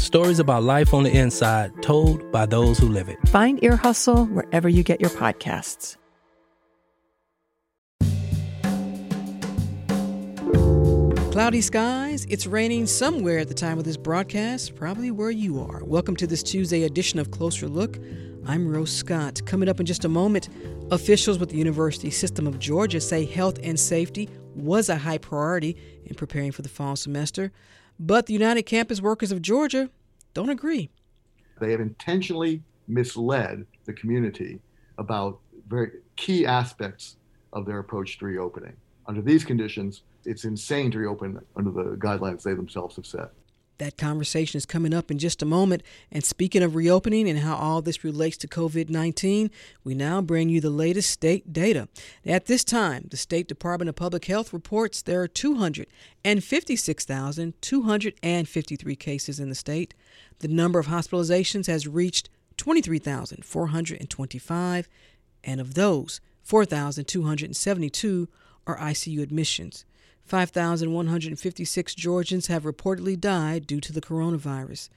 stories about life on the inside told by those who live it. Find Ear Hustle wherever you get your podcasts. Cloudy skies. It's raining somewhere at the time of this broadcast, probably where you are. Welcome to this Tuesday edition of Closer Look. I'm Rose Scott. Coming up in just a moment, officials with the University System of Georgia say health and safety was a high priority in preparing for the fall semester, but the United Campus Workers of Georgia don't agree. They have intentionally misled the community about very key aspects of their approach to reopening. Under these conditions, it's insane to reopen under the guidelines they themselves have set. That conversation is coming up in just a moment. And speaking of reopening and how all this relates to COVID 19, we now bring you the latest state data. At this time, the State Department of Public Health reports there are 256,253 cases in the state. The number of hospitalizations has reached 23,425, and of those, 4,272 are ICU admissions. 5,156 Georgians have reportedly died due to the coronavirus.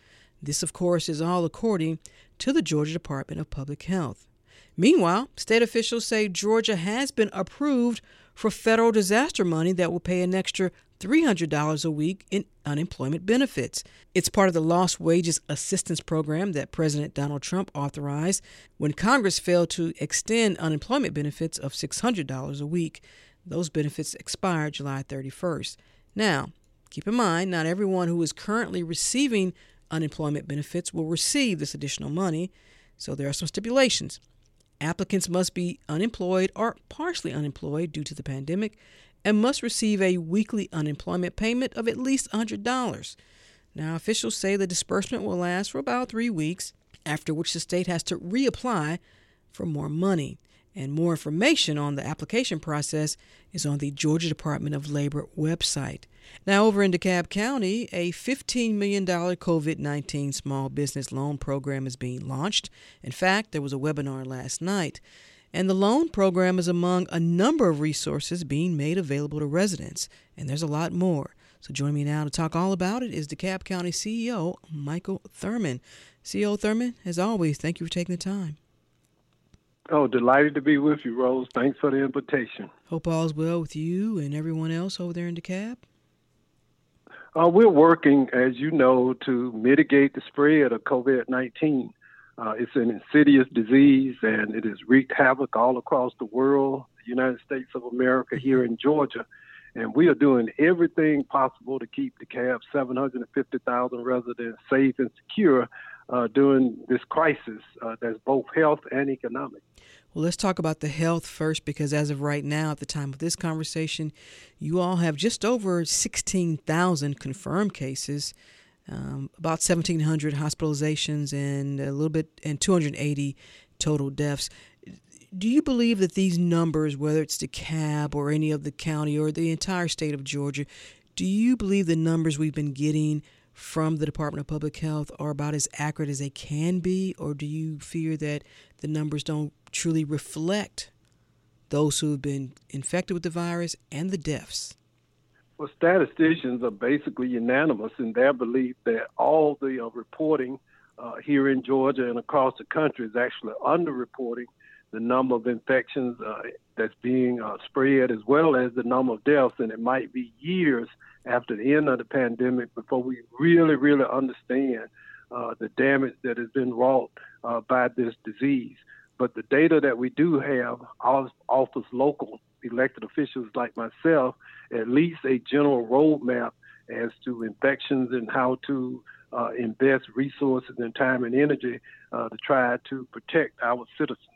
This, of course, is all according to the Georgia Department of Public Health. Meanwhile, state officials say Georgia has been approved for federal disaster money that will pay an extra $300 a week in unemployment benefits. It's part of the Lost Wages Assistance Program that President Donald Trump authorized when Congress failed to extend unemployment benefits of $600 a week. Those benefits expire July 31st. Now, keep in mind, not everyone who is currently receiving unemployment benefits will receive this additional money, so there are some stipulations. Applicants must be unemployed or partially unemployed due to the pandemic and must receive a weekly unemployment payment of at least $100. Now, officials say the disbursement will last for about three weeks, after which the state has to reapply for more money. And more information on the application process is on the Georgia Department of Labor website. Now, over in DeKalb County, a $15 million COVID 19 small business loan program is being launched. In fact, there was a webinar last night. And the loan program is among a number of resources being made available to residents. And there's a lot more. So, joining me now to talk all about it is DeKalb County CEO Michael Thurmond. CEO Thurmond, as always, thank you for taking the time. Oh, delighted to be with you, Rose. Thanks for the invitation. Hope all's well with you and everyone else over there in DeKalb. Uh, we're working, as you know, to mitigate the spread of COVID 19. Uh, it's an insidious disease and it has wreaked havoc all across the world, the United States of America, here in Georgia. And we are doing everything possible to keep DeKalb 750,000 residents safe and secure uh, during this crisis uh, that's both health and economic. Well, let's talk about the health first because as of right now, at the time of this conversation, you all have just over 16,000 confirmed cases, um, about 1,700 hospitalizations, and a little bit, and 280 total deaths. Do you believe that these numbers, whether it's DeKalb or any of the county or the entire state of Georgia, do you believe the numbers we've been getting from the Department of Public Health are about as accurate as they can be, or do you fear that the numbers don't truly reflect those who have been infected with the virus and the deaths? Well, statisticians are basically unanimous in their belief that all the uh, reporting uh, here in Georgia and across the country is actually underreporting the number of infections uh, that's being uh, spread as well as the number of deaths, and it might be years after the end of the pandemic before we really, really understand uh, the damage that has been wrought uh, by this disease. But the data that we do have offers local elected officials like myself at least a general roadmap as to infections and how to uh, invest resources and time and energy uh, to try to protect our citizens.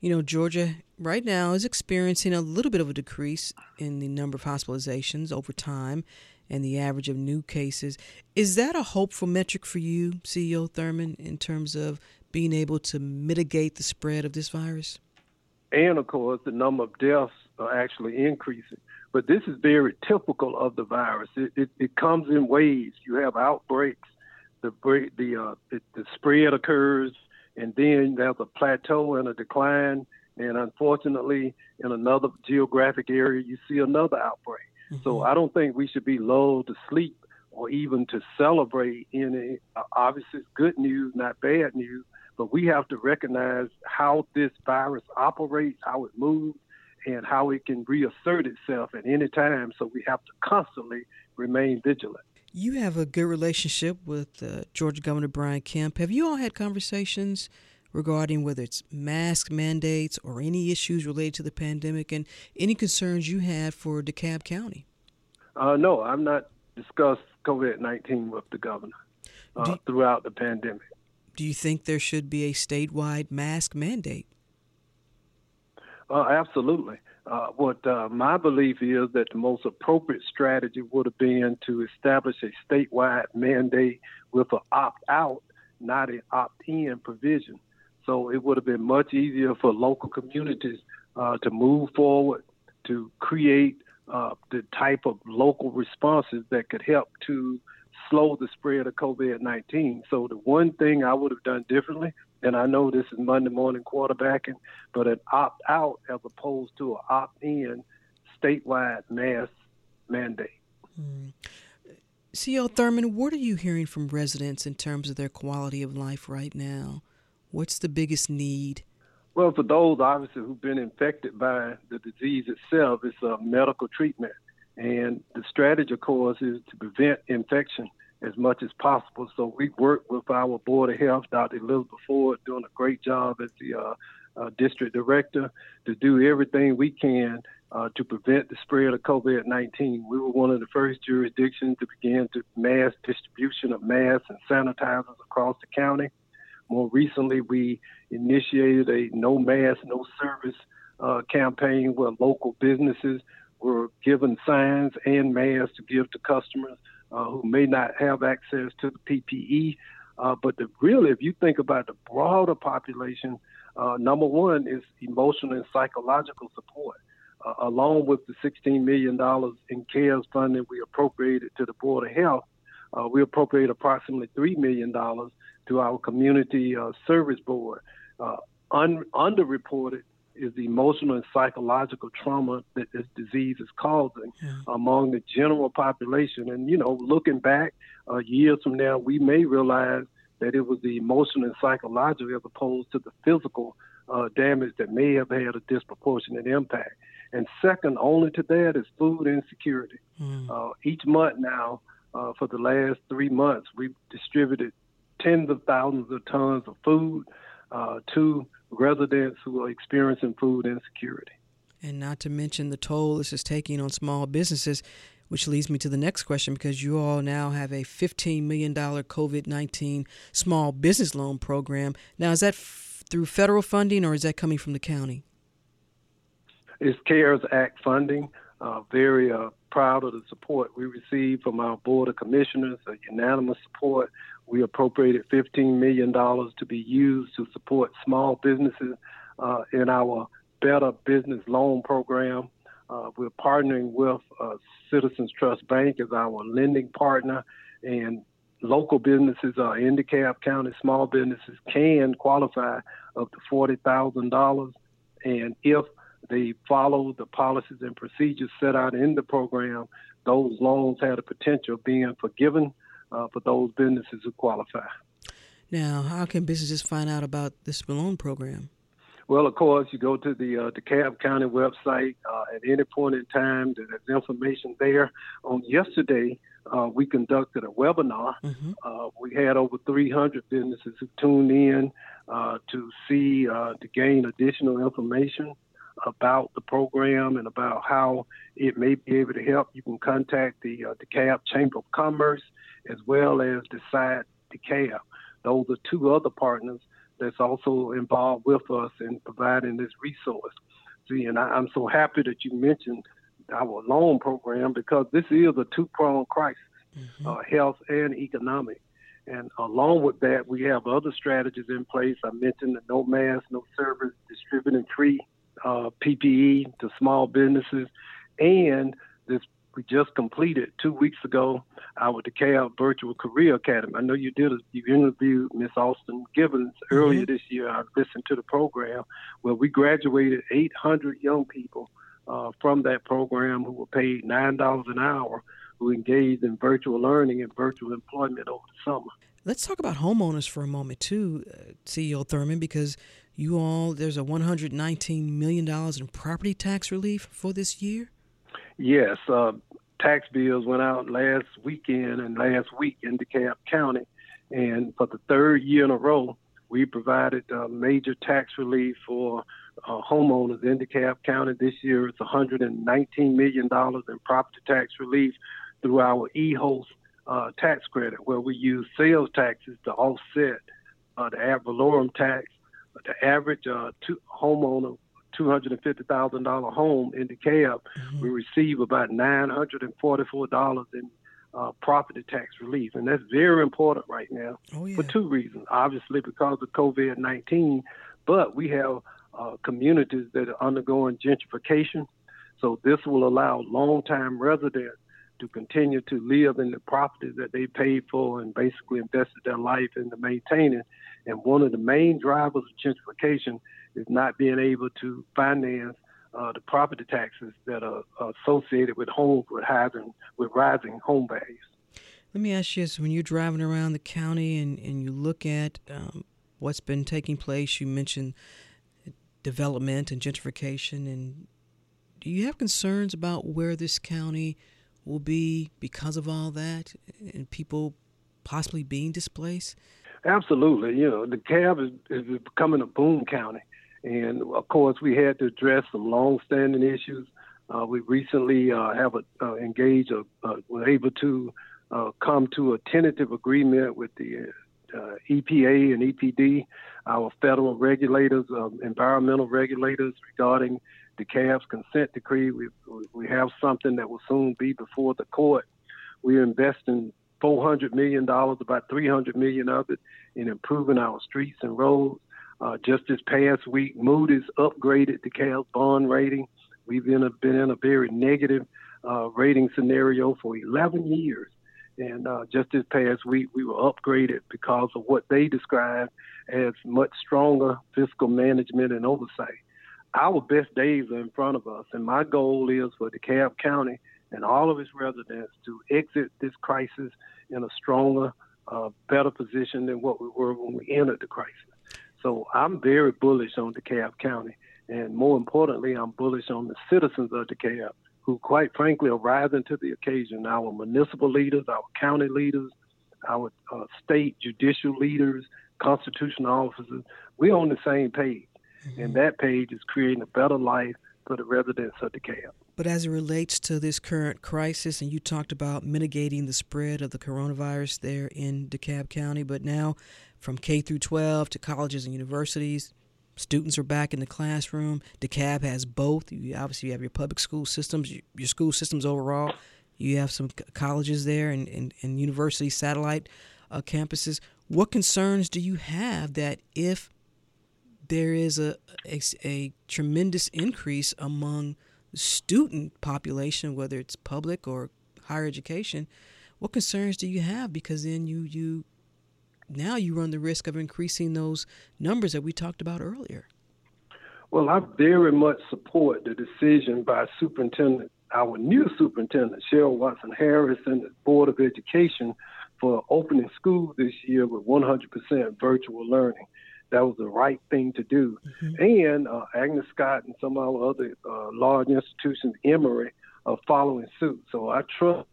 You know, Georgia right now is experiencing a little bit of a decrease in the number of hospitalizations over time and the average of new cases. Is that a hopeful metric for you, CEO Thurmond, in terms of being able to mitigate the spread of this virus? And of course, the number of deaths are actually increasing. But this is very typical of the virus. It, it, it comes in waves. You have outbreaks. The the uh, it, the spread occurs, and then there's a plateau and a decline. And unfortunately, in another geographic area, you see another outbreak. Mm-hmm. So I don't think we should be lulled to sleep or even to celebrate any. Uh, obviously, it's good news, not bad news. But we have to recognize how this virus operates, how it moves, and how it can reassert itself at any time. So we have to constantly remain vigilant. You have a good relationship with uh, Georgia Governor Brian Kemp. Have you all had conversations regarding whether it's mask mandates or any issues related to the pandemic and any concerns you had for DeKalb County? Uh, no, I've not discussed COVID 19 with the governor uh, throughout the pandemic. Do you think there should be a statewide mask mandate? Uh, absolutely. Uh, what uh, my belief is that the most appropriate strategy would have been to establish a statewide mandate with an opt out, not an opt in provision. So it would have been much easier for local communities uh, to move forward, to create uh, the type of local responses that could help to slow the spread of COVID 19. So the one thing I would have done differently and I know this is Monday morning quarterbacking, but an opt out as opposed to an opt in statewide mass mandate. Mm. CEO Thurmond, what are you hearing from residents in terms of their quality of life right now? What's the biggest need? Well, for those obviously who've been infected by the disease itself, it's a medical treatment. And the strategy, of course, is to prevent infection as much as possible. So we work with our Board of Health, Dr. Elizabeth Ford, doing a great job as the uh, uh, district director to do everything we can uh, to prevent the spread of COVID 19. We were one of the first jurisdictions to begin to mass distribution of masks and sanitizers across the county. More recently, we initiated a no mask, no service uh, campaign where local businesses were given signs and masks to give to customers uh, who may not have access to the PPE. Uh, but the, really, if you think about the broader population, uh, number one is emotional and psychological support. Uh, along with the $16 million in CARES funding we appropriated to the Board of Health, uh, we appropriate approximately $3 million to our Community uh, Service Board. Un- underreported is the emotional and psychological trauma that this disease is causing yeah. among the general population. And, you know, looking back uh, years from now, we may realize that it was the emotional and psychological as opposed to the physical uh, damage that may have had a disproportionate impact. And second only to that is food insecurity. Mm. Uh, each month now, uh, for the last three months, we've distributed tens of thousands of tons of food uh, to residents who are experiencing food insecurity. And not to mention the toll this is taking on small businesses, which leads me to the next question because you all now have a $15 million COVID 19 small business loan program. Now, is that f- through federal funding or is that coming from the county? It's CARES Act funding. Uh, very uh, proud of the support we received from our Board of Commissioners, a unanimous support we appropriated $15 million to be used to support small businesses uh, in our Better Business Loan Program. Uh, we're partnering with uh, Citizens Trust Bank as our lending partner, and local businesses uh, in DeKalb County, small businesses can qualify up to $40,000. And if they follow the policies and procedures set out in the program, those loans have the potential of being forgiven for those businesses who qualify. Now, how can businesses find out about this loan program? Well, of course, you go to the uh, DeKalb County website uh, at any point in time. There's information there. On yesterday, uh, we conducted a webinar. Mm-hmm. Uh, we had over 300 businesses who tuned in uh, to see uh, to gain additional information about the program and about how it may be able to help. You can contact the uh, DeKalb Chamber of Commerce as well as Decide DeKalb. Those are two other partners that's also involved with us in providing this resource. See, and I, am so happy that you mentioned our loan program because this is a two-pronged crisis, mm-hmm. uh, health and economic. And along with that, we have other strategies in place. I mentioned the no mask, no service, distributing free uh, PPE to small businesses, and this we just completed two weeks ago our DeKalb Virtual Career Academy. I know you did a, you interviewed Miss Austin Gibbons mm-hmm. earlier this year. I listened to the program where we graduated 800 young people uh, from that program who were paid nine dollars an hour, who engaged in virtual learning and virtual employment over the summer. Let's talk about homeowners for a moment too, uh, CEO Thurmond, because you all there's a 119 million dollars in property tax relief for this year. Yes, uh, tax bills went out last weekend and last week in DeKalb County, and for the third year in a row, we provided uh, major tax relief for uh, homeowners in DeKalb County. This year, it's 119 million dollars in property tax relief through our e-host uh, tax credit, where we use sales taxes to offset uh, the ad valorem tax. The average uh, two, homeowner $250,000 home in DeKalb, mm-hmm. we receive about $944 in uh, property tax relief. And that's very important right now oh, yeah. for two reasons. Obviously, because of COVID 19, but we have uh, communities that are undergoing gentrification. So this will allow long-time residents to continue to live in the properties that they paid for and basically invested their life into maintaining. And one of the main drivers of gentrification is not being able to finance uh, the property taxes that are associated with homes with rising with rising home values. Let me ask you this: When you're driving around the county and, and you look at um, what's been taking place, you mentioned development and gentrification, and do you have concerns about where this county will be because of all that and people possibly being displaced? Absolutely. You know, DeKalb is, is becoming a boom county. And of course, we had to address some long-standing issues. Uh, we recently uh, have a, uh, engaged, a, were able to uh, come to a tentative agreement with the uh, EPA and EPD, our federal regulators, um, environmental regulators, regarding the DeKalb's consent decree. We we have something that will soon be before the court. We're investing 400 million dollars, about 300 million of it, in improving our streets and roads. Uh, just this past week, Moody's upgraded the DeKalb's bond rating. We've been, a, been in a very negative uh, rating scenario for 11 years. And uh, just this past week, we were upgraded because of what they described as much stronger fiscal management and oversight. Our best days are in front of us, and my goal is for DeKalb County and all of its residents to exit this crisis in a stronger, uh, better position than what we were when we entered the crisis. So I'm very bullish on DeKalb County. And more importantly, I'm bullish on the citizens of DeKalb who, quite frankly, are rising to the occasion. Our municipal leaders, our county leaders, our uh, state judicial leaders, constitutional officers, we're on the same page. Mm-hmm. And that page is creating a better life for the residents of DeKalb. But as it relates to this current crisis, and you talked about mitigating the spread of the coronavirus there in DeKalb County, but now from K through 12 to colleges and universities, students are back in the classroom. DeKalb has both. You obviously you have your public school systems, your school systems overall. You have some colleges there and, and, and university satellite uh, campuses. What concerns do you have that if there is a, a, a tremendous increase among student population, whether it's public or higher education, what concerns do you have? Because then you you now you run the risk of increasing those numbers that we talked about earlier. Well, I very much support the decision by Superintendent, our new superintendent, Cheryl Watson Harris, and the Board of Education for opening schools this year with 100% virtual learning that was the right thing to do. Mm-hmm. And uh, Agnes Scott and some of our other uh, large institutions, Emory, are following suit. So I trust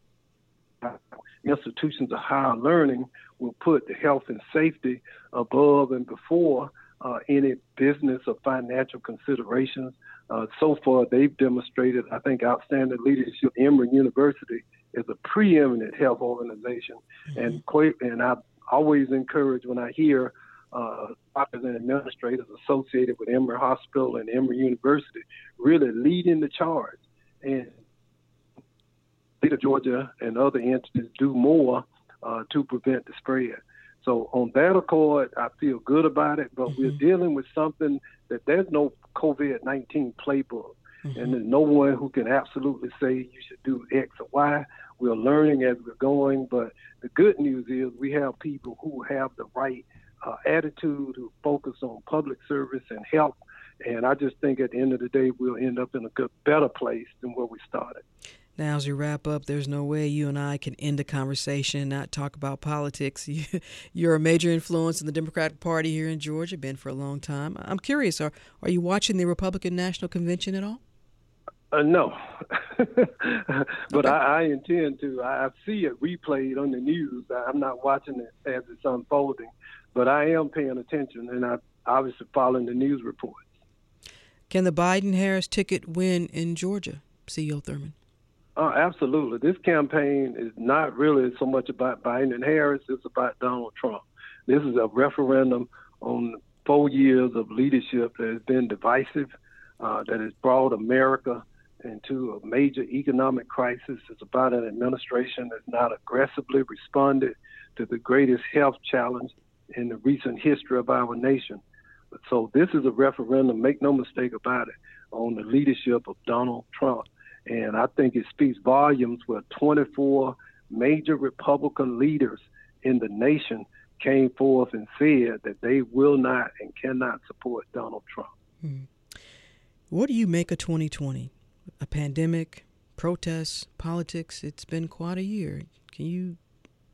institutions of higher learning will put the health and safety above and before uh, any business or financial considerations. Uh, so far, they've demonstrated, I think, outstanding leadership. Emory University is a preeminent health organization, mm-hmm. and and I always encourage when I hear uh, doctors and administrators associated with Emory Hospital and Emory University really leading the charge. And state of Georgia and other entities do more uh, to prevent the spread. So on that accord, I feel good about it, but mm-hmm. we're dealing with something that there's no COVID-19 playbook. Mm-hmm. And there's no one who can absolutely say you should do X or Y. We're learning as we're going, but the good news is we have people who have the right uh, attitude, who focus on public service and help. And I just think at the end of the day, we'll end up in a good, better place than where we started. Now, as we wrap up, there's no way you and I can end the conversation and not talk about politics. You're a major influence in the Democratic Party here in Georgia, been for a long time. I'm curious, are, are you watching the Republican National Convention at all? Uh, no, but okay. I, I, intend to. I see it replayed on the news. I'm not watching it as it's unfolding, but I am paying attention and I'm obviously following the news reports. Can the Biden-Harris ticket win in Georgia, CEO Thurmond? Oh, absolutely. This campaign is not really so much about Biden and Harris. It's about Donald Trump. This is a referendum on four years of leadership that has been divisive, uh, that has brought America into a major economic crisis. It's about an administration that's not aggressively responded to the greatest health challenge in the recent history of our nation. So this is a referendum, make no mistake about it, on the leadership of Donald Trump. And I think it speaks volumes where 24 major Republican leaders in the nation came forth and said that they will not and cannot support Donald Trump. Hmm. What do you make of 2020? A pandemic, protests, politics. It's been quite a year. Can you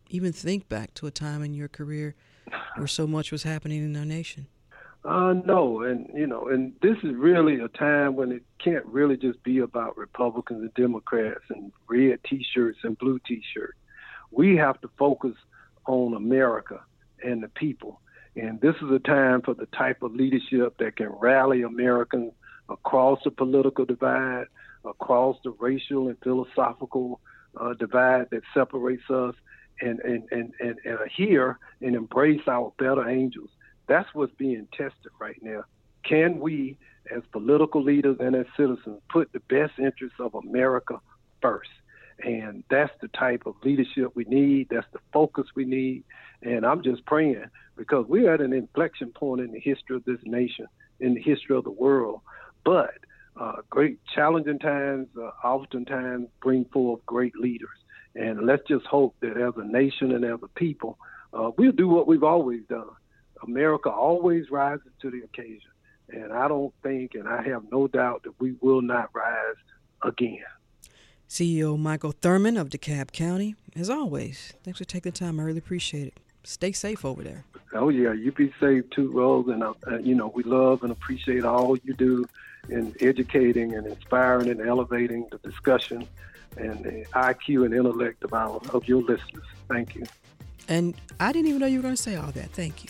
even think back to a time in your career where so much was happening in our nation? Uh, no, and you know, and this is really a time when it can't really just be about Republicans and Democrats and red T-shirts and blue T-shirts. We have to focus on America and the people, and this is a time for the type of leadership that can rally Americans across the political divide, across the racial and philosophical uh, divide that separates us, and and and and, and adhere and embrace our better angels that's what's being tested right now. Can we, as political leaders and as citizens, put the best interests of America first? And that's the type of leadership we need. That's the focus we need. And I'm just praying because we're at an inflection point in the history of this nation, in the history of the world. But uh, great challenging times uh, oftentimes bring forth great leaders. And let's just hope that as a nation and as a people, uh, we'll do what we've always done. America always rises to the occasion. And I don't think, and I have no doubt, that we will not rise again. CEO Michael Thurmond of DeKalb County, as always, thanks for taking the time. I really appreciate it. Stay safe over there. Oh, yeah, you be safe too, Rose. And, uh, you know, we love and appreciate all you do in educating and inspiring and elevating the discussion and the IQ and intellect of, our, of your listeners. Thank you. And I didn't even know you were going to say all that. Thank you.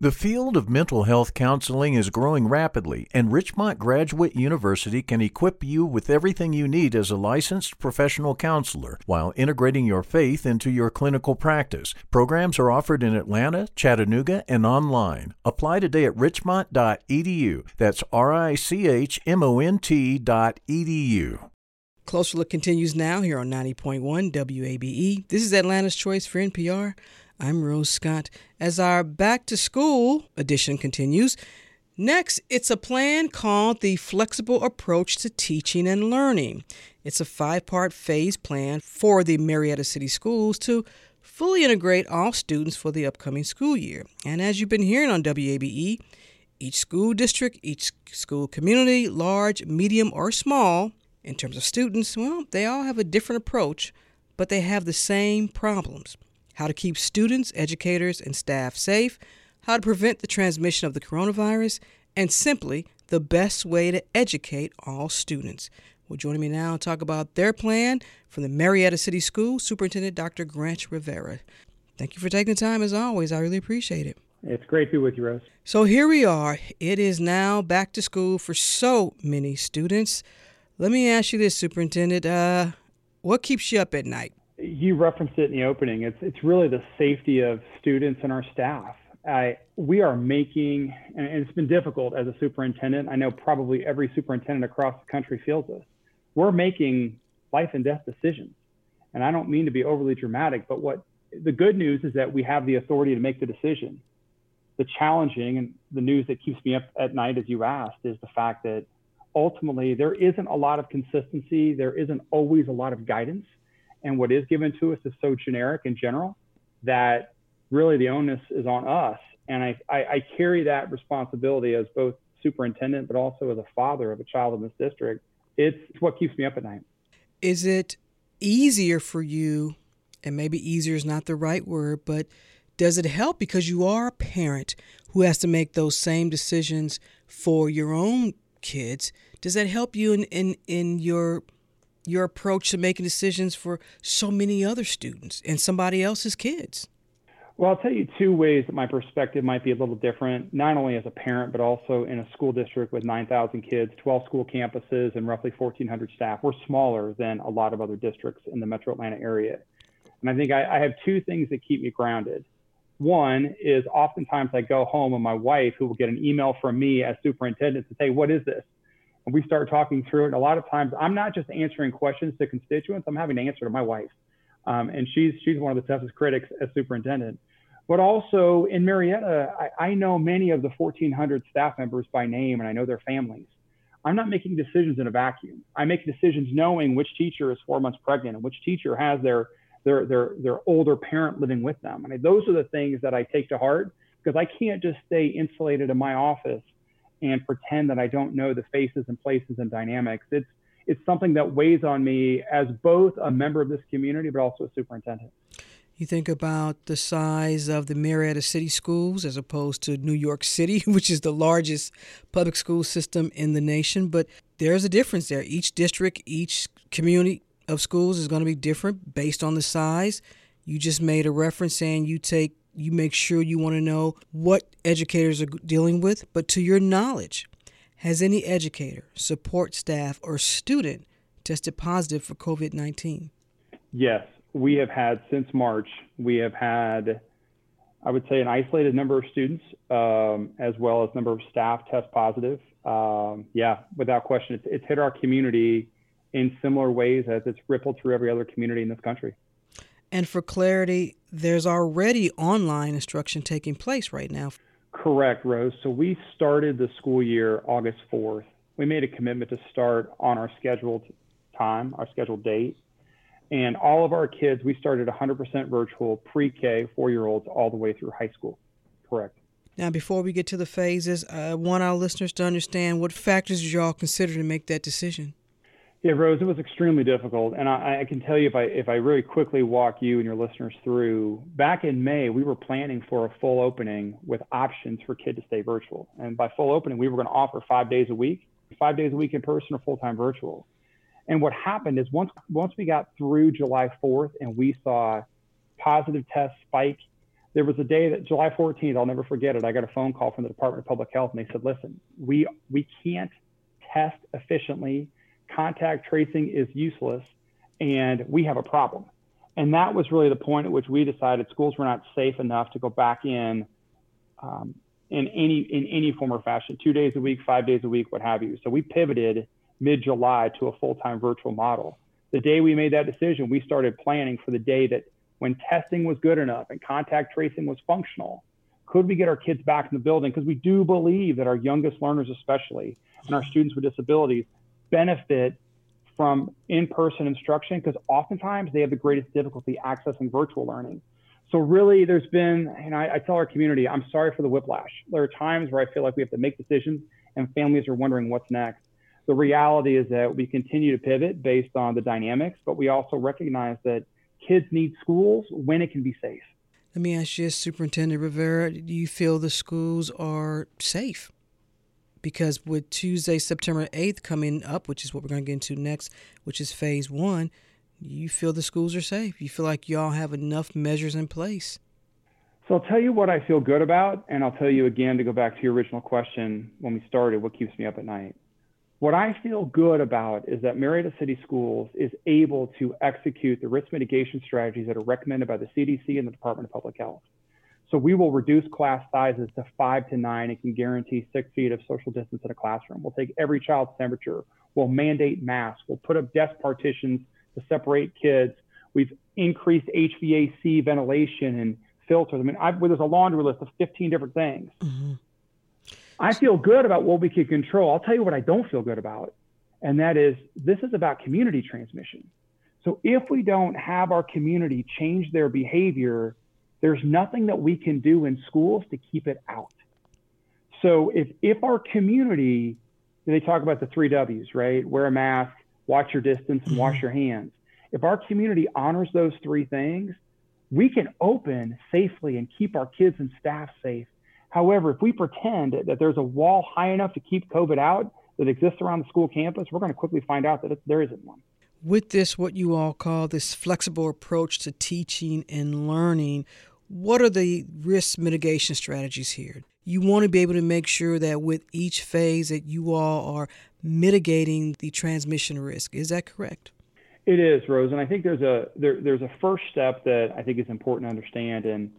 The field of mental health counseling is growing rapidly, and Richmont Graduate University can equip you with everything you need as a licensed professional counselor while integrating your faith into your clinical practice. Programs are offered in Atlanta, Chattanooga, and online. Apply today at richmont.edu. That's R I C H M O N T.edu. Closer Look continues now here on 90.1 WABE. This is Atlanta's Choice for NPR. I'm Rose Scott. As our back to school edition continues, next it's a plan called the Flexible Approach to Teaching and Learning. It's a five part phase plan for the Marietta City Schools to fully integrate all students for the upcoming school year. And as you've been hearing on WABE, each school district, each school community, large, medium, or small, in terms of students, well, they all have a different approach, but they have the same problems how to keep students, educators, and staff safe, how to prevent the transmission of the coronavirus, and simply the best way to educate all students. Well, joining me now to talk about their plan from the Marietta City School, Superintendent Dr. Grant Rivera. Thank you for taking the time as always. I really appreciate it. It's great to be with you, Rose. So here we are. It is now back to school for so many students. Let me ask you this, Superintendent. Uh, what keeps you up at night? You referenced it in the opening. It's it's really the safety of students and our staff. I, we are making, and it's been difficult as a superintendent. I know probably every superintendent across the country feels this. We're making life and death decisions. And I don't mean to be overly dramatic, but what the good news is that we have the authority to make the decision. The challenging and the news that keeps me up at night, as you asked, is the fact that ultimately there isn't a lot of consistency. There isn't always a lot of guidance. And what is given to us is so generic and general that really the onus is on us. And I, I, I carry that responsibility as both superintendent, but also as a father of a child in this district. It's, it's what keeps me up at night. Is it easier for you, and maybe easier is not the right word, but does it help because you are a parent who has to make those same decisions for your own kids? Does that help you in, in, in your your approach to making decisions for so many other students and somebody else's kids? Well, I'll tell you two ways that my perspective might be a little different, not only as a parent, but also in a school district with 9,000 kids, 12 school campuses, and roughly 1,400 staff. We're smaller than a lot of other districts in the metro Atlanta area. And I think I, I have two things that keep me grounded. One is oftentimes I go home and my wife, who will get an email from me as superintendent to say, What is this? And we start talking through it. And a lot of times I'm not just answering questions to constituents, I'm having to answer to my wife. Um, and she's she's one of the toughest critics as superintendent. But also in Marietta, I, I know many of the 1,400 staff members by name, and I know their families. I'm not making decisions in a vacuum. I make decisions knowing which teacher is four months pregnant and which teacher has their their their their older parent living with them. I mean, those are the things that I take to heart because I can't just stay insulated in my office and pretend that I don't know the faces and places and dynamics. It's it's something that weighs on me as both a member of this community, but also a superintendent. You think about the size of the Marietta City schools as opposed to New York City, which is the largest public school system in the nation, but there's a difference there. Each district, each community of schools is going to be different based on the size. You just made a reference saying you take you make sure you want to know what educators are dealing with, but to your knowledge, has any educator, support staff, or student tested positive for COVID 19? Yes, we have had since March, we have had, I would say, an isolated number of students um, as well as number of staff test positive. Um, yeah, without question, it's, it's hit our community in similar ways as it's rippled through every other community in this country. And for clarity, there's already online instruction taking place right now. Correct, Rose. So we started the school year August 4th. We made a commitment to start on our scheduled time, our scheduled date. And all of our kids, we started 100% virtual pre K, four year olds, all the way through high school. Correct. Now, before we get to the phases, I want our listeners to understand what factors did you all consider to make that decision? Yeah, Rose, it was extremely difficult, and I, I, can tell you if I if I really quickly walk you and your listeners through. Back in May, we were planning for a full opening with options for kid to stay virtual, and by full opening, we were going to offer five days a week, five days a week in person or full time virtual. And what happened is once once we got through July 4th and we saw positive tests spike, there was a day that July 14th, I'll never forget it. I got a phone call from the Department of Public Health, and they said, "Listen, we we can't test efficiently. Contact tracing is useless, and we have a problem." And that was really the point at which we decided schools were not safe enough to go back in um, in any in any form or fashion, two days a week, five days a week, what have you. So we pivoted mid July to a full time virtual model. The day we made that decision, we started planning for the day that when testing was good enough and contact tracing was functional, could we get our kids back in the building? Because we do believe that our youngest learners, especially, and our students with disabilities, benefit from in person instruction because oftentimes they have the greatest difficulty accessing virtual learning. So, really, there's been, and I, I tell our community, I'm sorry for the whiplash. There are times where I feel like we have to make decisions and families are wondering what's next the reality is that we continue to pivot based on the dynamics, but we also recognize that kids need schools when it can be safe. Let me ask you, Superintendent Rivera, do you feel the schools are safe? Because with Tuesday, September 8th coming up, which is what we're going to get into next, which is phase one, you feel the schools are safe. You feel like y'all have enough measures in place. So I'll tell you what I feel good about, and I'll tell you again to go back to your original question when we started what keeps me up at night. What I feel good about is that Marietta City Schools is able to execute the risk mitigation strategies that are recommended by the CDC and the Department of Public Health. So we will reduce class sizes to five to nine and can guarantee six feet of social distance in a classroom. We'll take every child's temperature. We'll mandate masks. We'll put up desk partitions to separate kids. We've increased HVAC ventilation and filters. I mean, I've, there's a laundry list of 15 different things. Mm-hmm. I feel good about what we can control. I'll tell you what I don't feel good about, and that is this is about community transmission. So if we don't have our community change their behavior, there's nothing that we can do in schools to keep it out. So if if our community, they talk about the three W's, right? Wear a mask, watch your distance, and wash mm-hmm. your hands. If our community honors those three things, we can open safely and keep our kids and staff safe However, if we pretend that there's a wall high enough to keep COVID out that exists around the school campus, we're going to quickly find out that it, there isn't one. With this, what you all call this flexible approach to teaching and learning, what are the risk mitigation strategies here? You want to be able to make sure that with each phase that you all are mitigating the transmission risk. Is that correct? It is, Rose, and I think there's a there, there's a first step that I think is important to understand, and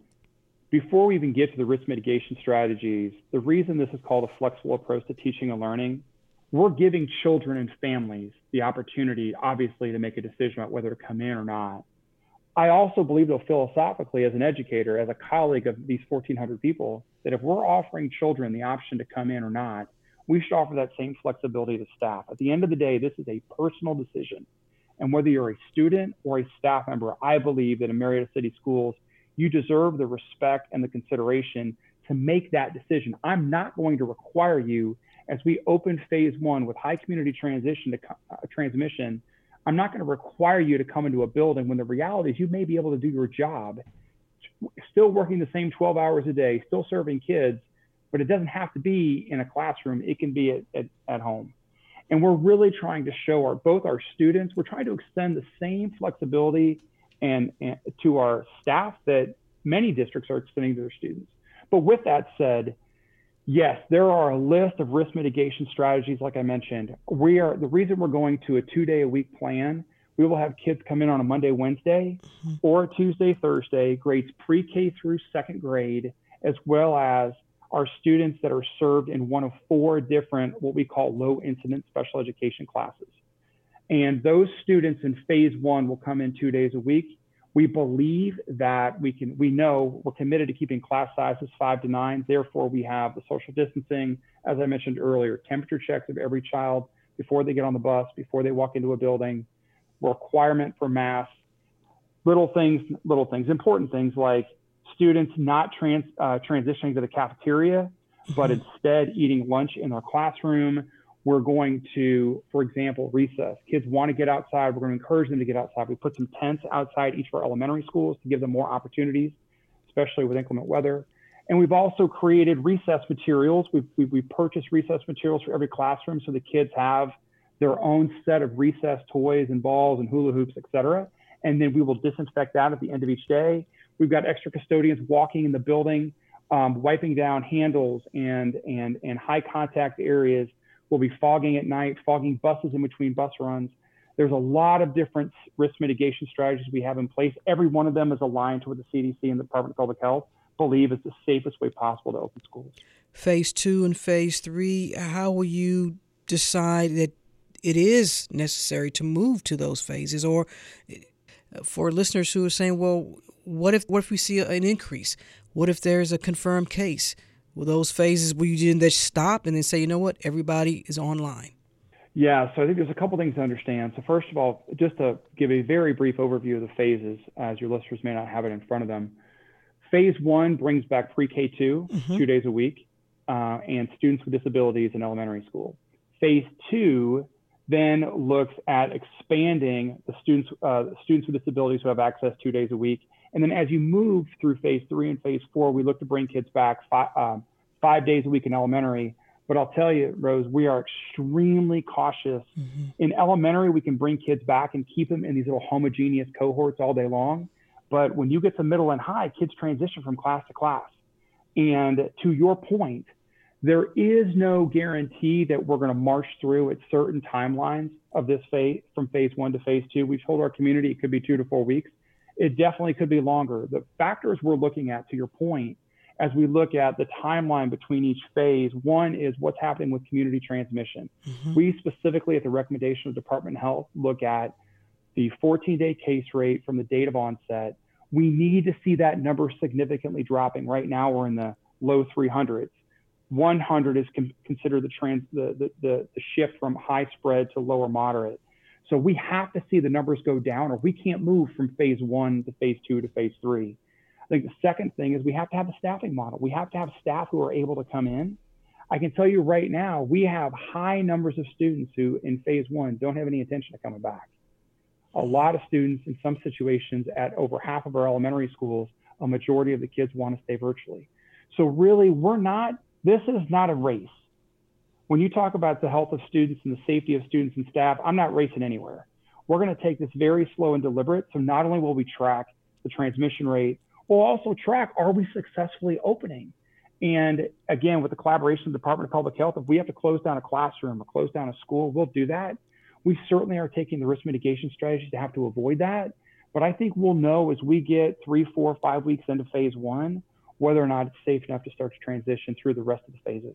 before we even get to the risk mitigation strategies, the reason this is called a flexible approach to teaching and learning, we're giving children and families the opportunity, obviously, to make a decision about whether to come in or not. I also believe, though, philosophically, as an educator, as a colleague of these 1,400 people, that if we're offering children the option to come in or not, we should offer that same flexibility to staff. At the end of the day, this is a personal decision. And whether you're a student or a staff member, I believe that in Marietta City Schools, you deserve the respect and the consideration to make that decision. I'm not going to require you as we open phase one with high community transition to uh, transmission. I'm not going to require you to come into a building when the reality is you may be able to do your job, still working the same 12 hours a day, still serving kids, but it doesn't have to be in a classroom. It can be at, at, at home. And we're really trying to show our both our students, we're trying to extend the same flexibility and, and to our staff that many districts are extending to their students. But with that said, yes, there are a list of risk mitigation strategies, like I mentioned. We are the reason we're going to a two day a week plan. We will have kids come in on a Monday, Wednesday, mm-hmm. or Tuesday, Thursday, grades pre K through second grade, as well as our students that are served in one of four different, what we call low incident special education classes. And those students in phase one will come in two days a week. We believe that we can, we know we're committed to keeping class sizes five to nine. Therefore, we have the social distancing, as I mentioned earlier, temperature checks of every child before they get on the bus, before they walk into a building, requirement for masks, little things, little things, important things like students not trans, uh, transitioning to the cafeteria, but mm-hmm. instead eating lunch in their classroom we're going to, for example, recess. Kids want to get outside. We're going to encourage them to get outside. We put some tents outside each of our elementary schools to give them more opportunities, especially with inclement weather. And we've also created recess materials. We've, we've, we've purchased recess materials for every classroom so the kids have their own set of recess toys and balls and hula hoops, et cetera. And then we will disinfect that at the end of each day. We've got extra custodians walking in the building, um, wiping down handles and, and, and high contact areas We'll be fogging at night, fogging buses in between bus runs. There's a lot of different risk mitigation strategies we have in place. Every one of them is aligned to what the CDC and the Department of Public Health believe is the safest way possible to open schools. Phase two and phase three, how will you decide that it is necessary to move to those phases? Or uh, for listeners who are saying, well, what if what if we see an increase? What if there's a confirmed case? Will those phases where you didn't just stop and then say, you know what, everybody is online? Yeah, so I think there's a couple things to understand. So first of all, just to give a very brief overview of the phases, as your listeners may not have it in front of them. Phase one brings back pre-K 2 mm-hmm. two days a week, uh, and students with disabilities in elementary school. Phase two then looks at expanding the students uh, students with disabilities who have access two days a week and then as you move through phase three and phase four, we look to bring kids back five, um, five days a week in elementary, But I'll tell you, Rose, we are extremely cautious. Mm-hmm. In elementary, we can bring kids back and keep them in these little homogeneous cohorts all day long. But when you get to middle and high, kids transition from class to class. And to your point, there is no guarantee that we're going to march through at certain timelines of this phase from phase one to phase two. We've told our community it could be two to four weeks. It definitely could be longer. The factors we're looking at, to your point, as we look at the timeline between each phase, one is what's happening with community transmission. Mm-hmm. We specifically, at the recommendation of Department of Health, look at the 14 day case rate from the date of onset. We need to see that number significantly dropping. Right now, we're in the low 300s. 100 is con- considered the, trans- the, the, the, the shift from high spread to lower moderate. So we have to see the numbers go down, or we can't move from phase one to phase two to phase three. I think the second thing is we have to have a staffing model. We have to have staff who are able to come in. I can tell you right now, we have high numbers of students who in phase one don't have any intention of coming back. A lot of students in some situations at over half of our elementary schools, a majority of the kids want to stay virtually. So really, we're not, this is not a race. When you talk about the health of students and the safety of students and staff, I'm not racing anywhere. We're going to take this very slow and deliberate. So not only will we track the transmission rate, We'll also track, are we successfully opening? And again, with the collaboration of the Department of Public Health, if we have to close down a classroom or close down a school, we'll do that. We certainly are taking the risk mitigation strategies to have to avoid that. But I think we'll know as we get three, four, five weeks into phase one, whether or not it's safe enough to start to transition through the rest of the phases.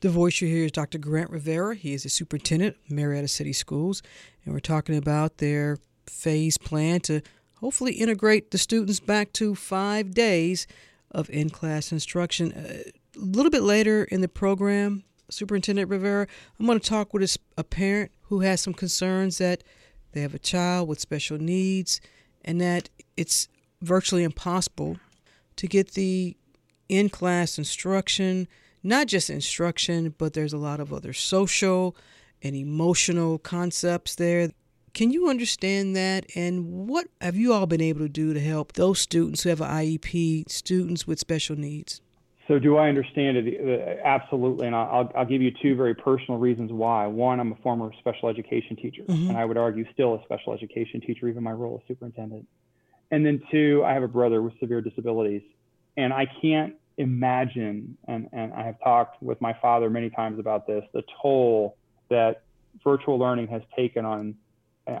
The voice you hear is Dr. Grant Rivera. He is the superintendent of Marietta City Schools, and we're talking about their phase plan to hopefully integrate the students back to five days of in class instruction. Uh, a little bit later in the program, Superintendent Rivera, I'm going to talk with a parent who has some concerns that they have a child with special needs and that it's virtually impossible to get the in class instruction, not just instruction, but there's a lot of other social and emotional concepts there can you understand that? And what have you all been able to do to help those students who have an IEP, students with special needs? So, do I understand it? Uh, absolutely. And I'll, I'll give you two very personal reasons why. One, I'm a former special education teacher, mm-hmm. and I would argue still a special education teacher, even my role as superintendent. And then two, I have a brother with severe disabilities. And I can't imagine, and, and I have talked with my father many times about this, the toll that virtual learning has taken on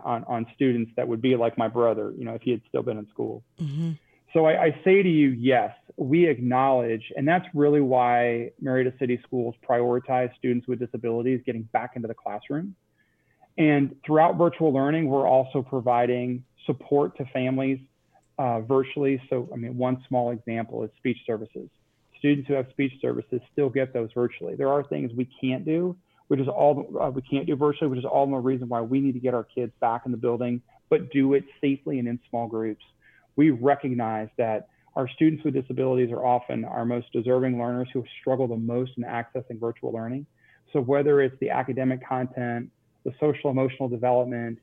on, on students that would be like my brother, you know, if he had still been in school. Mm-hmm. So I, I, say to you, yes, we acknowledge, and that's really why Marietta City Schools prioritize students with disabilities getting back into the classroom. And throughout virtual learning, we're also providing support to families uh, virtually. So, I mean, one small example is speech services. Students who have speech services still get those virtually. There are things we can't do, which is all uh, we can't do virtually, which is all the reason why we need to get our kids back in the building, but do it safely and in small groups. We recognize that our students with disabilities are often our most deserving learners who struggle the most in accessing virtual learning. So whether it's the academic content, the social emotional development,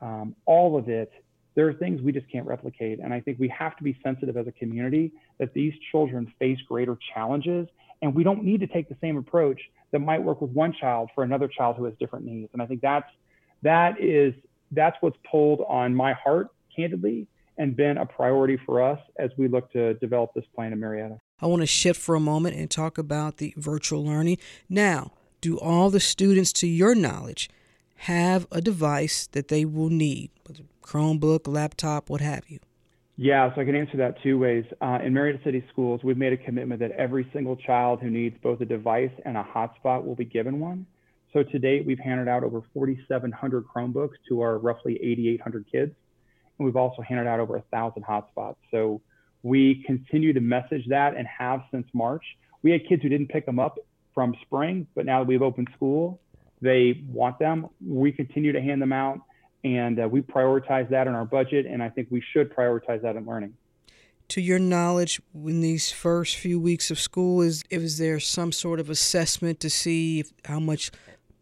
um, all of it, there are things we just can't replicate. And I think we have to be sensitive as a community that these children face greater challenges and we don't need to take the same approach that might work with one child for another child who has different needs. And I think that's that is that's what's pulled on my heart, candidly, and been a priority for us as we look to develop this plan in Marietta. I want to shift for a moment and talk about the virtual learning. Now, do all the students, to your knowledge, have a device that they will need, Chromebook, laptop, what have you? Yeah, so I can answer that two ways. Uh, in Marietta City Schools, we've made a commitment that every single child who needs both a device and a hotspot will be given one. So to date, we've handed out over 4,700 Chromebooks to our roughly 8,800 kids. And we've also handed out over 1,000 hotspots. So we continue to message that and have since March. We had kids who didn't pick them up from spring, but now that we've opened school, they want them. We continue to hand them out and uh, we prioritize that in our budget and i think we should prioritize that in learning. To your knowledge in these first few weeks of school is is there some sort of assessment to see if, how much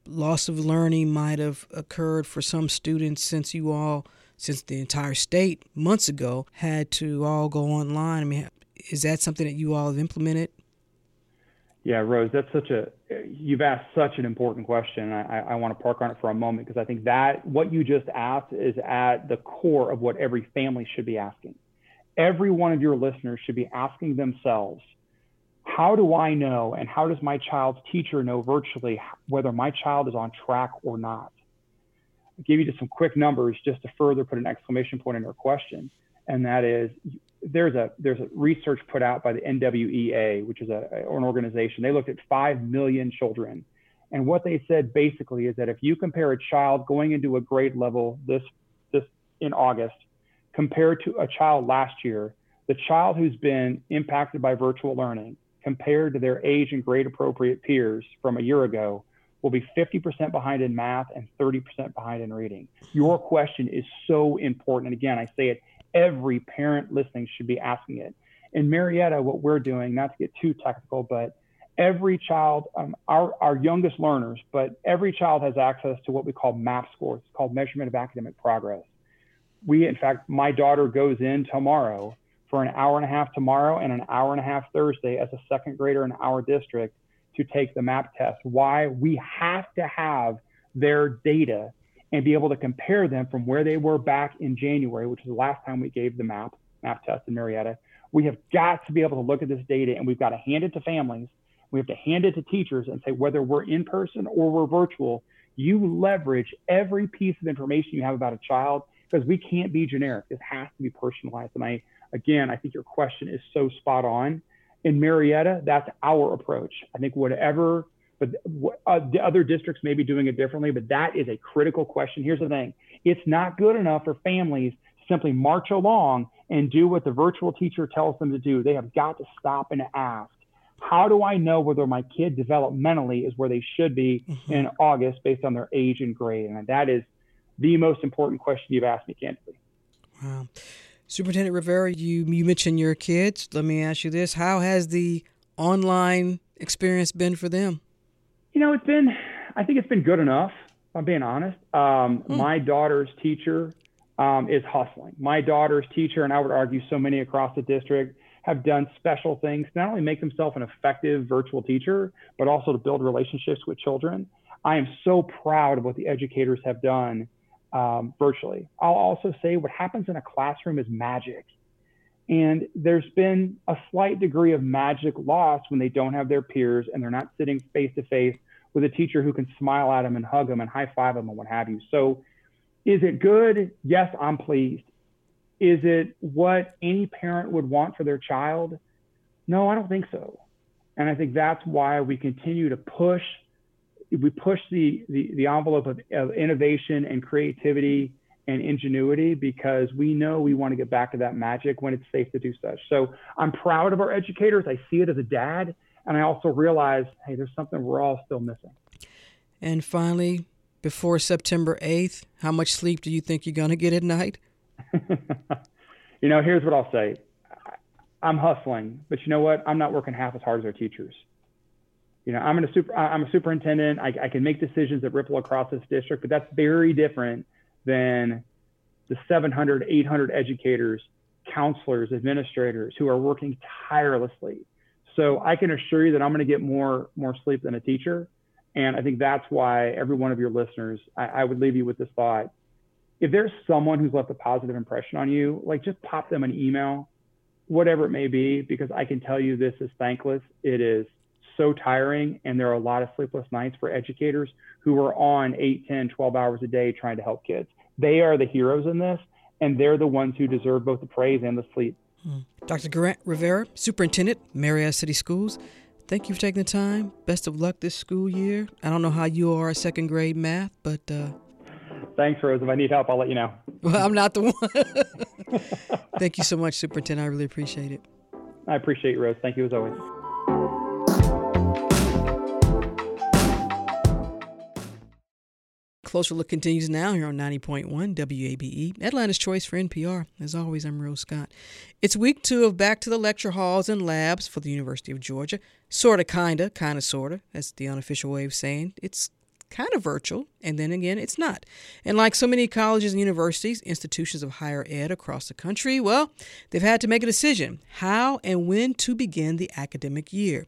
loss of learning might have occurred for some students since you all since the entire state months ago had to all go online? I mean is that something that you all have implemented Yeah, Rose, that's such a you've asked such an important question. I, I want to park on it for a moment because I think that what you just asked is at the core of what every family should be asking. Every one of your listeners should be asking themselves, how do I know and how does my child's teacher know virtually whether my child is on track or not? I'll give you just some quick numbers just to further put an exclamation point in your question. And that is there's a there's a research put out by the NWEA, which is a, an organization. They looked at five million children, and what they said basically is that if you compare a child going into a grade level this this in August compared to a child last year, the child who's been impacted by virtual learning compared to their age and grade appropriate peers from a year ago will be 50% behind in math and 30% behind in reading. Your question is so important. And again, I say it every parent listening should be asking it. In Marietta, what we're doing, not to get too technical, but every child, um, our, our youngest learners, but every child has access to what we call MAP scores. It's called Measurement of Academic Progress. We, in fact, my daughter goes in tomorrow for an hour and a half tomorrow and an hour and a half Thursday as a second grader in our district to take the MAP test. Why? We have to have their data and be able to compare them from where they were back in January, which is the last time we gave the map, map test in Marietta. We have got to be able to look at this data and we've got to hand it to families. We have to hand it to teachers and say whether we're in person or we're virtual, you leverage every piece of information you have about a child because we can't be generic. This has to be personalized. And I, again, I think your question is so spot on. In Marietta, that's our approach. I think whatever but uh, the other districts may be doing it differently, but that is a critical question. Here's the thing it's not good enough for families to simply march along and do what the virtual teacher tells them to do. They have got to stop and ask. How do I know whether my kid developmentally is where they should be mm-hmm. in August based on their age and grade? And that is the most important question you've asked me, candidly. Wow. Superintendent Rivera, you, you mentioned your kids. Let me ask you this How has the online experience been for them? You know, it's been, I think it's been good enough. I'm being honest. Um, hmm. My daughter's teacher um, is hustling. My daughter's teacher, and I would argue so many across the district, have done special things to not only make themselves an effective virtual teacher, but also to build relationships with children. I am so proud of what the educators have done um, virtually. I'll also say what happens in a classroom is magic. And there's been a slight degree of magic lost when they don't have their peers and they're not sitting face to face with a teacher who can smile at them and hug them and high five them and what have you. So, is it good? Yes, I'm pleased. Is it what any parent would want for their child? No, I don't think so. And I think that's why we continue to push. We push the the, the envelope of, of innovation and creativity and ingenuity because we know we want to get back to that magic when it's safe to do such. So I'm proud of our educators. I see it as a dad, and I also realize, hey, there's something we're all still missing. And finally, before September 8th, how much sleep do you think you're going to get at night? you know, here's what I'll say. I'm hustling, but you know what? I'm not working half as hard as our teachers. You know, I'm a super, I'm a superintendent. I, I can make decisions that ripple across this district, but that's very different than the 700, 800 educators, counselors, administrators who are working tirelessly. So I can assure you that I'm going to get more more sleep than a teacher, and I think that's why every one of your listeners, I, I would leave you with this thought: if there's someone who's left a positive impression on you, like just pop them an email, whatever it may be, because I can tell you this is thankless. It is so tiring, and there are a lot of sleepless nights for educators who are on 8, 10, 12 hours a day trying to help kids. They are the heroes in this, and they're the ones who deserve both the praise and the sleep. Hmm. Dr. Grant Rivera, Superintendent, Marietta City Schools, thank you for taking the time. Best of luck this school year. I don't know how you are at second grade math, but. Uh, Thanks, Rose. If I need help, I'll let you know. Well, I'm not the one. thank you so much, Superintendent. I really appreciate it. I appreciate you, Rose. Thank you as always. Closer Look continues now here on 90.1 WABE, Atlanta's Choice for NPR. As always, I'm Rose Scott. It's week two of Back to the Lecture Halls and Labs for the University of Georgia. Sorta, kinda, kinda, sorta. That's the unofficial way of saying it's kind of virtual, and then again, it's not. And like so many colleges and universities, institutions of higher ed across the country, well, they've had to make a decision how and when to begin the academic year.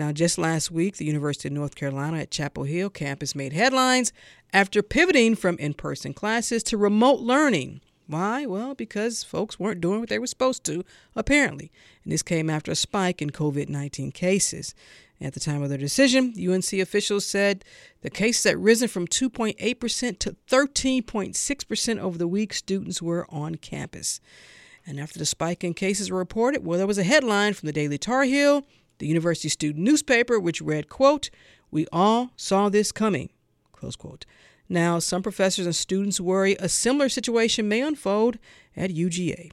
Now, just last week, the University of North Carolina at Chapel Hill campus made headlines after pivoting from in person classes to remote learning. Why? Well, because folks weren't doing what they were supposed to, apparently. And this came after a spike in COVID 19 cases. At the time of their decision, UNC officials said the cases had risen from 2.8% to 13.6% over the week students were on campus. And after the spike in cases were reported, well, there was a headline from the Daily Tar Heel, the university student newspaper, which read, quote, We all saw this coming, close quote. Now, some professors and students worry a similar situation may unfold at UGA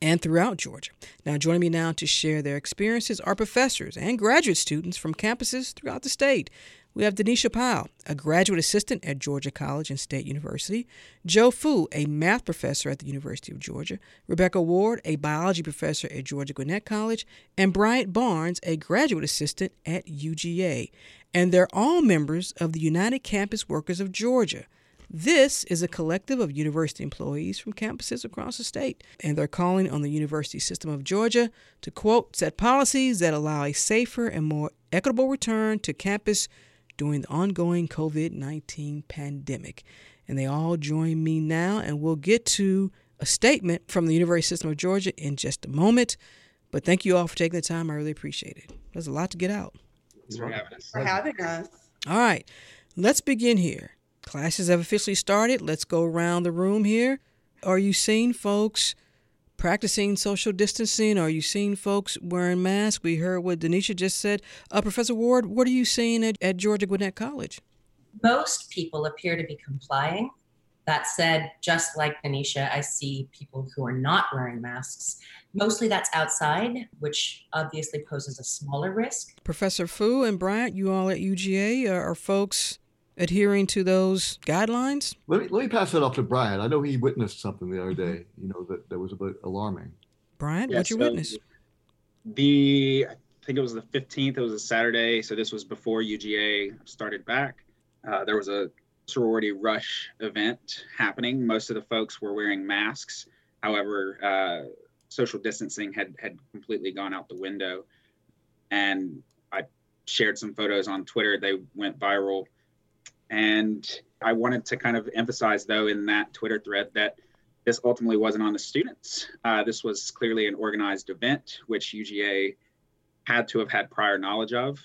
and throughout Georgia. Now, joining me now to share their experiences are professors and graduate students from campuses throughout the state. We have Denisha Powell, a graduate assistant at Georgia College and State University, Joe Fu, a math professor at the University of Georgia, Rebecca Ward, a biology professor at Georgia Gwinnett College, and Bryant Barnes, a graduate assistant at UGA. And they're all members of the United Campus Workers of Georgia. This is a collective of university employees from campuses across the state, and they're calling on the University System of Georgia to, quote, set policies that allow a safer and more equitable return to campus during the ongoing COVID 19 pandemic. And they all join me now, and we'll get to a statement from the University System of Georgia in just a moment. But thank you all for taking the time. I really appreciate it. There's a lot to get out. Thanks for having us. For having us. All right, let's begin here. Classes have officially started. Let's go around the room here. Are you seeing folks practicing social distancing? Are you seeing folks wearing masks? We heard what Denisha just said. Uh, Professor Ward, what are you seeing at, at Georgia Gwinnett College? Most people appear to be complying. That said, just like Denisha, I see people who are not wearing masks. Mostly that's outside, which obviously poses a smaller risk. Professor Fu and Bryant, you all at UGA, are, are folks adhering to those guidelines? Let me, let me pass that off to Bryant. I know he witnessed something the other day, you know, that, that was a bit alarming. Bryant, Yeah, what'd you so witness? The I think it was the 15th. It was a Saturday, so this was before UGA started back. Uh, there was a sorority rush event happening. Most of the folks were wearing masks. However, uh, social distancing had had completely gone out the window, and I shared some photos on Twitter. They went viral, and I wanted to kind of emphasize, though, in that Twitter thread that this ultimately wasn't on the students. Uh, this was clearly an organized event, which UGA had to have had prior knowledge of,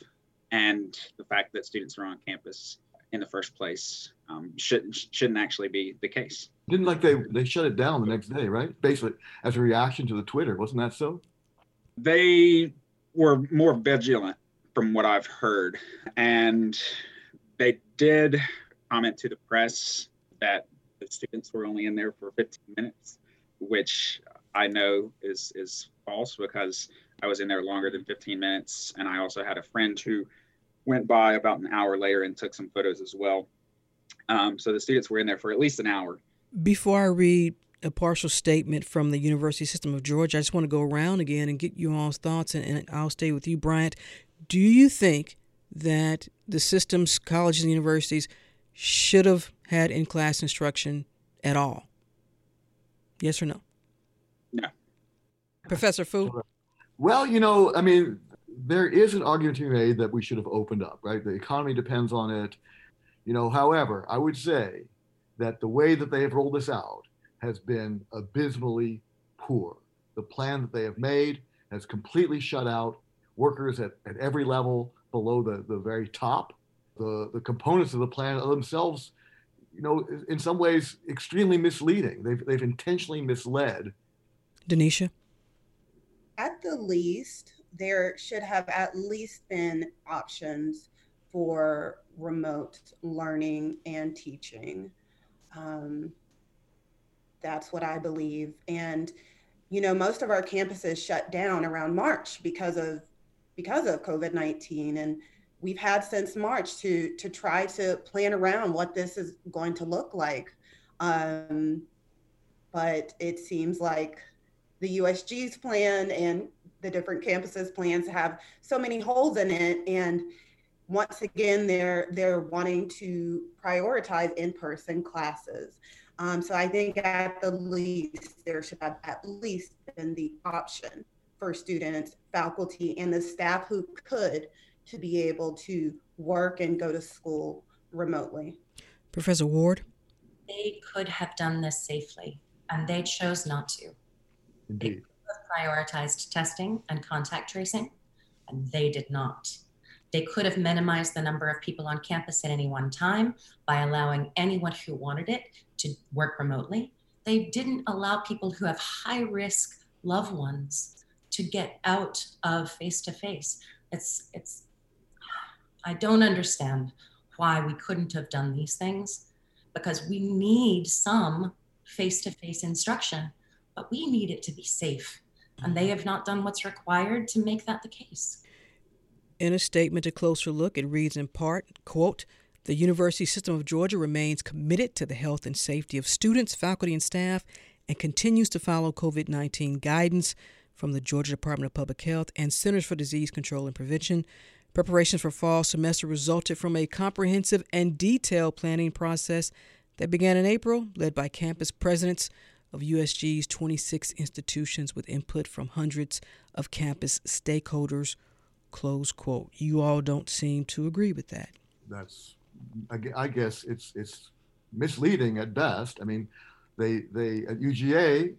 and the fact that students are on campus in the first place um, shouldn't shouldn't actually be the case. Didn't like they, they shut it down the next day, right? Basically, as a reaction to the Twitter. Wasn't that so? They were more vigilant, from what I've heard, and they did comment to the press that the students were only in there for 15 minutes, which I know is is false because I was in there longer than 15 minutes, and I also had a friend who went by about an hour later and took some photos as well. Um, so the students were in there for at least an hour. Before I read a partial statement from the University System of Georgia, I just want to go around again and get you all's thoughts, and, and I'll stay with you, Bryant. Do you think that the systems, colleges, and universities should have had in class instruction at all? Yes or no? No. Professor Fu? Well, you know, I mean, there is an argument to be made that we should have opened up, right? The economy depends on it. You know, however, I would say that the way that they have rolled this out has been abysmally poor. The plan that they have made has completely shut out workers at, at every level below the, the very top. The, the components of the plan are themselves, you know, in some ways extremely misleading. They've, they've intentionally misled Denisha? At the least, there should have at least been options for remote learning and teaching. Um, that's what I believe. And you know, most of our campuses shut down around March because of because of COVID nineteen, and we've had since March to to try to plan around what this is going to look like. Um, but it seems like the USG's plan and the different campuses plans have so many holes in it and once again they're they're wanting to prioritize in-person classes um, so i think at the least there should have at least been the option for students faculty and the staff who could to be able to work and go to school remotely. Professor Ward? They could have done this safely, and they chose not to. Indeed. They prioritized testing and contact tracing, and they did not. They could have minimized the number of people on campus at any one time by allowing anyone who wanted it to work remotely. They didn't allow people who have high risk loved ones to get out of face to face. It's it's I don't understand why we couldn't have done these things because we need some face to face instruction, but we need it to be safe. And they have not done what's required to make that the case. In a statement, a closer look, it reads in part, quote, the University System of Georgia remains committed to the health and safety of students, faculty, and staff and continues to follow COVID 19 guidance from the Georgia Department of Public Health and Centers for Disease Control and Prevention. Preparations for fall semester resulted from a comprehensive and detailed planning process that began in April, led by campus presidents of USG's 26 institutions with input from hundreds of campus stakeholders Close quote. You all don't seem to agree with that. That's, I guess it's it's misleading at best. I mean, they they at UGA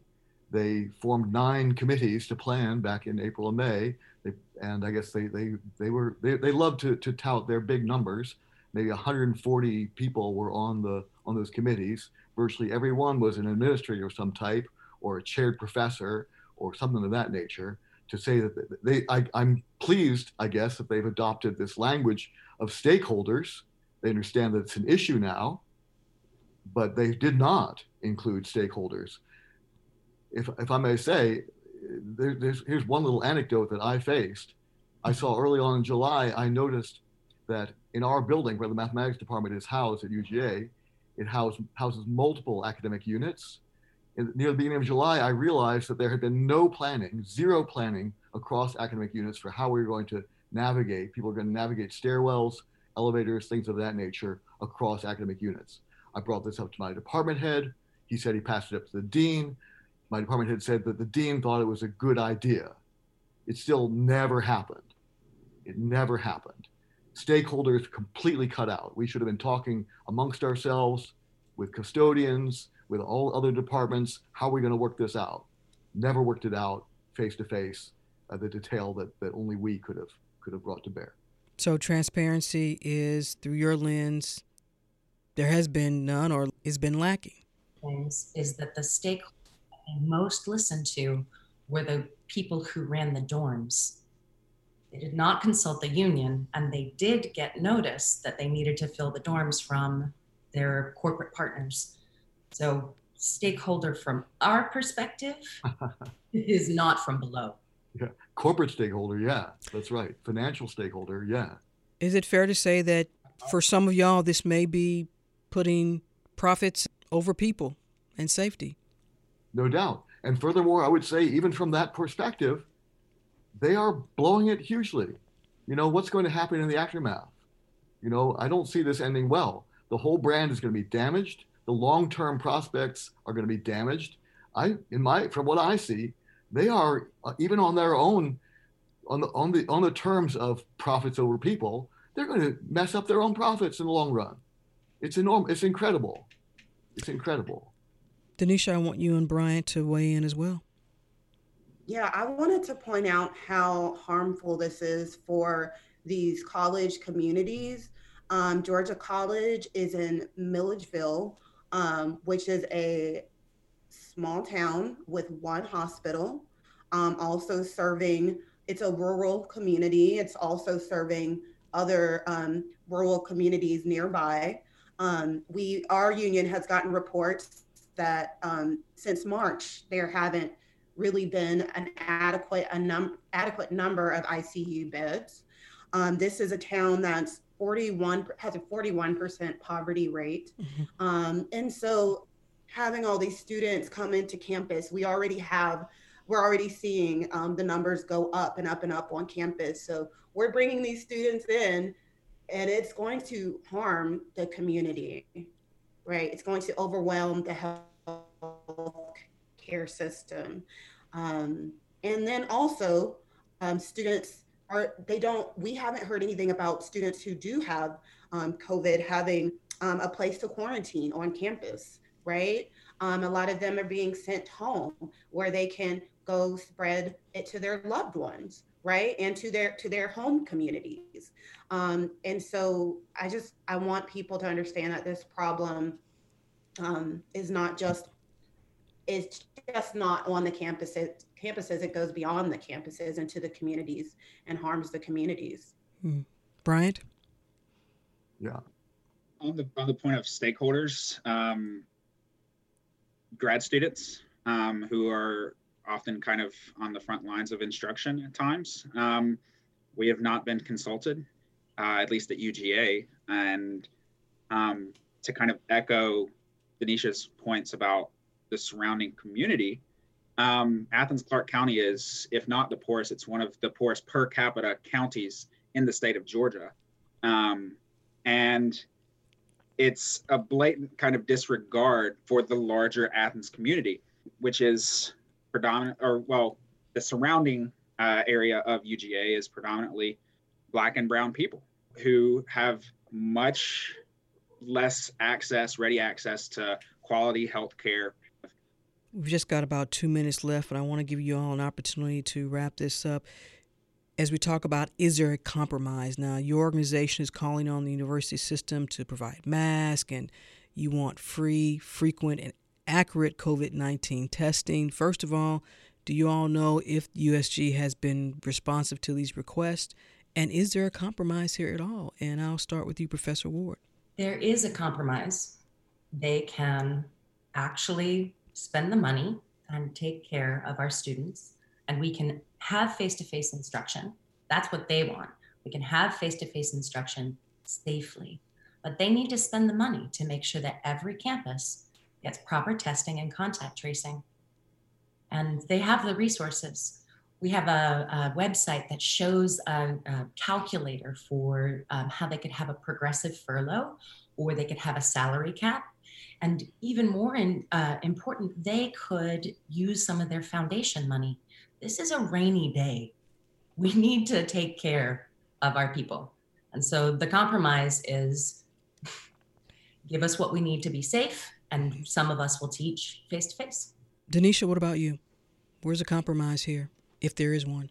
they formed nine committees to plan back in April and May. They, and I guess they they they were they, they love to to tout their big numbers. Maybe 140 people were on the on those committees. Virtually everyone was an administrator of some type or a chaired professor or something of that nature to say that they, I, I'm pleased, I guess, that they've adopted this language of stakeholders. They understand that it's an issue now, but they did not include stakeholders. If, if I may say, there, here's one little anecdote that I faced. I saw early on in July, I noticed that in our building where the mathematics department is housed at UGA, it house, houses multiple academic units near the beginning of July, I realized that there had been no planning, zero planning across academic units for how we were going to navigate. People are going to navigate stairwells, elevators, things of that nature across academic units. I brought this up to my department head. He said he passed it up to the dean. My department head said that the dean thought it was a good idea. It still never happened. It never happened. Stakeholders completely cut out. We should have been talking amongst ourselves with custodians, with all other departments. How are we going to work this out? Never worked it out face to face, uh, the detail that, that only we could have could have brought to bear. So transparency is through your lens. There has been none, or has been lacking. Things is that the stakeholders I most listened to were the people who ran the dorms. They did not consult the union, and they did get notice that they needed to fill the dorms from their corporate partners. So, stakeholder from our perspective is not from below. Yeah, corporate stakeholder, yeah, that's right. Financial stakeholder, yeah. Is it fair to say that for some of y'all, this may be putting profits over people and safety? No doubt. And furthermore, I would say, even from that perspective, they are blowing it hugely. You know, what's going to happen in the aftermath? You know, I don't see this ending well. The whole brand is going to be damaged the long-term prospects are going to be damaged. I, in my, from what I see, they are uh, even on their own, on the on the on the terms of profits over people, they're going to mess up their own profits in the long run. It's enormous. It's incredible. It's incredible. Denisha, I want you and Bryant to weigh in as well. Yeah, I wanted to point out how harmful this is for these college communities. Um, Georgia College is in Milledgeville, um, which is a small town with one hospital, um, also serving, it's a rural community. It's also serving other um, rural communities nearby. Um, we, our union has gotten reports that um, since March, there haven't really been an adequate, a num- adequate number of ICU beds. Um, this is a town that's 41 has a 41% poverty rate. Mm-hmm. Um, and so having all these students come into campus, we already have, we're already seeing um, the numbers go up and up and up on campus. So we're bringing these students in and it's going to harm the community, right? It's going to overwhelm the health care system. Um, and then also, um, students are they don't we haven't heard anything about students who do have um, covid having um, a place to quarantine on campus right um, a lot of them are being sent home where they can go spread it to their loved ones right and to their to their home communities. Um, and so i just i want people to understand that this problem um, is not just is just not on the campuses campuses it goes beyond the campuses into the communities and harms the communities. Hmm. bryant? Yeah. On the on the point of stakeholders um, grad students um, who are often kind of on the front lines of instruction at times um, we have not been consulted uh, at least at uga and um, to kind of echo denisha's points about the surrounding community, um, Athens Clarke County is, if not the poorest, it's one of the poorest per capita counties in the state of Georgia. Um, and it's a blatant kind of disregard for the larger Athens community, which is predominant, or well, the surrounding uh, area of UGA is predominantly Black and Brown people who have much less access, ready access to quality health care We've just got about two minutes left, but I want to give you all an opportunity to wrap this up. As we talk about, is there a compromise? Now, your organization is calling on the university system to provide masks, and you want free, frequent, and accurate COVID 19 testing. First of all, do you all know if USG has been responsive to these requests? And is there a compromise here at all? And I'll start with you, Professor Ward. There is a compromise. They can actually spend the money and take care of our students and we can have face-to-face instruction that's what they want we can have face-to-face instruction safely but they need to spend the money to make sure that every campus gets proper testing and contact tracing and they have the resources we have a, a website that shows a, a calculator for um, how they could have a progressive furlough or they could have a salary cap and even more in, uh, important, they could use some of their foundation money. This is a rainy day. We need to take care of our people. And so the compromise is give us what we need to be safe, and some of us will teach face to face. Denisha, what about you? Where's the compromise here, if there is one?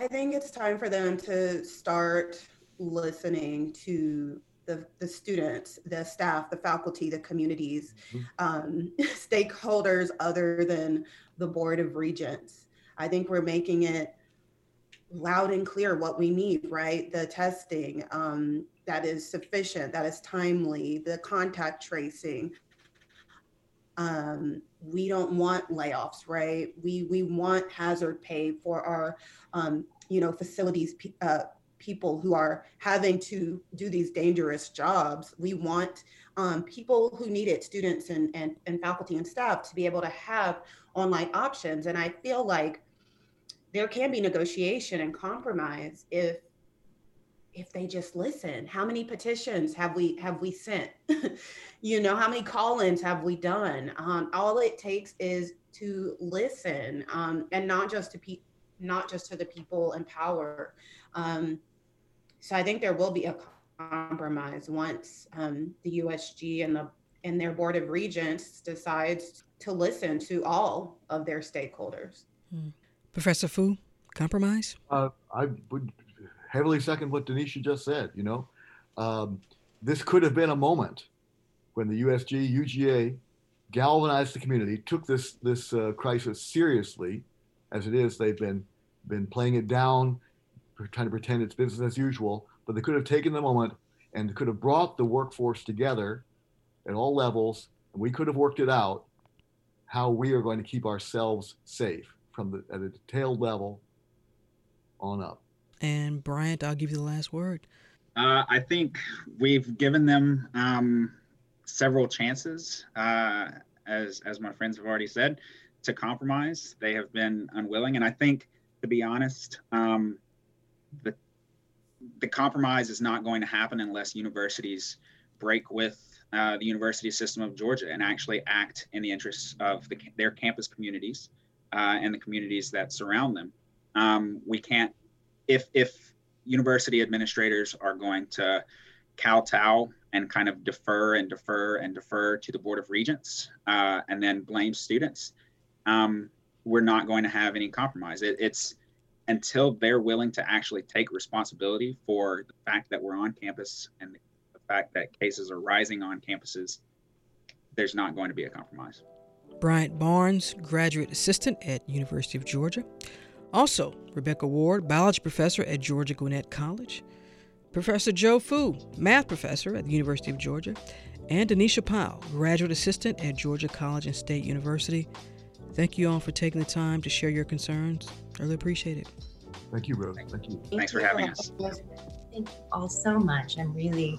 I think it's time for them to start listening to the, the students, the staff, the faculty, the communities, mm-hmm. um, stakeholders other than the Board of Regents. I think we're making it loud and clear what we need, right? The testing um, that is sufficient, that is timely, the contact tracing. Um, we don't want layoffs, right? We we want hazard pay for our, um, you know, facilities uh, people who are having to do these dangerous jobs. We want um, people who need it, students and, and, and faculty and staff, to be able to have online options. And I feel like there can be negotiation and compromise if if they just listen how many petitions have we have we sent you know how many call-ins have we done um, all it takes is to listen um, and not just to pe- not just to the people in power um, so I think there will be a compromise once um, the USG and the and their board of regents decides to listen to all of their stakeholders. Hmm. Professor Fu, compromise? Uh, I would heavily second what Denisha just said. You know, um, this could have been a moment when the USG, UGA galvanized the community, took this this uh, crisis seriously, as it is. They've been been playing it down trying to pretend it's business as usual, but they could have taken the moment and could have brought the workforce together at all levels, and we could have worked it out how we are going to keep ourselves safe from the at a detailed level on up. And Bryant, I'll give you the last word. Uh, I think we've given them um, several chances, uh, as as my friends have already said, to compromise. They have been unwilling, and I think, to be honest, um, the the compromise is not going to happen unless universities break with uh, the university system of Georgia and actually act in the interests of the, their campus communities uh, and the communities that surround them. Um, we can't if if university administrators are going to kowtow and kind of defer and defer and defer to the board of regents uh, and then blame students, um, we're not going to have any compromise. It, it's until they're willing to actually take responsibility for the fact that we're on campus and the fact that cases are rising on campuses, there's not going to be a compromise. Bryant Barnes, graduate assistant at University of Georgia. Also, Rebecca Ward, biology professor at Georgia Gwinnett College. Professor Joe Fu, math professor at the University of Georgia. And Denisha Powell, graduate assistant at Georgia College and State University. Thank you all for taking the time to share your concerns. I really appreciate it. Thank you, Rose. Thank you. Thanks for having us. Thank you all so much. I'm really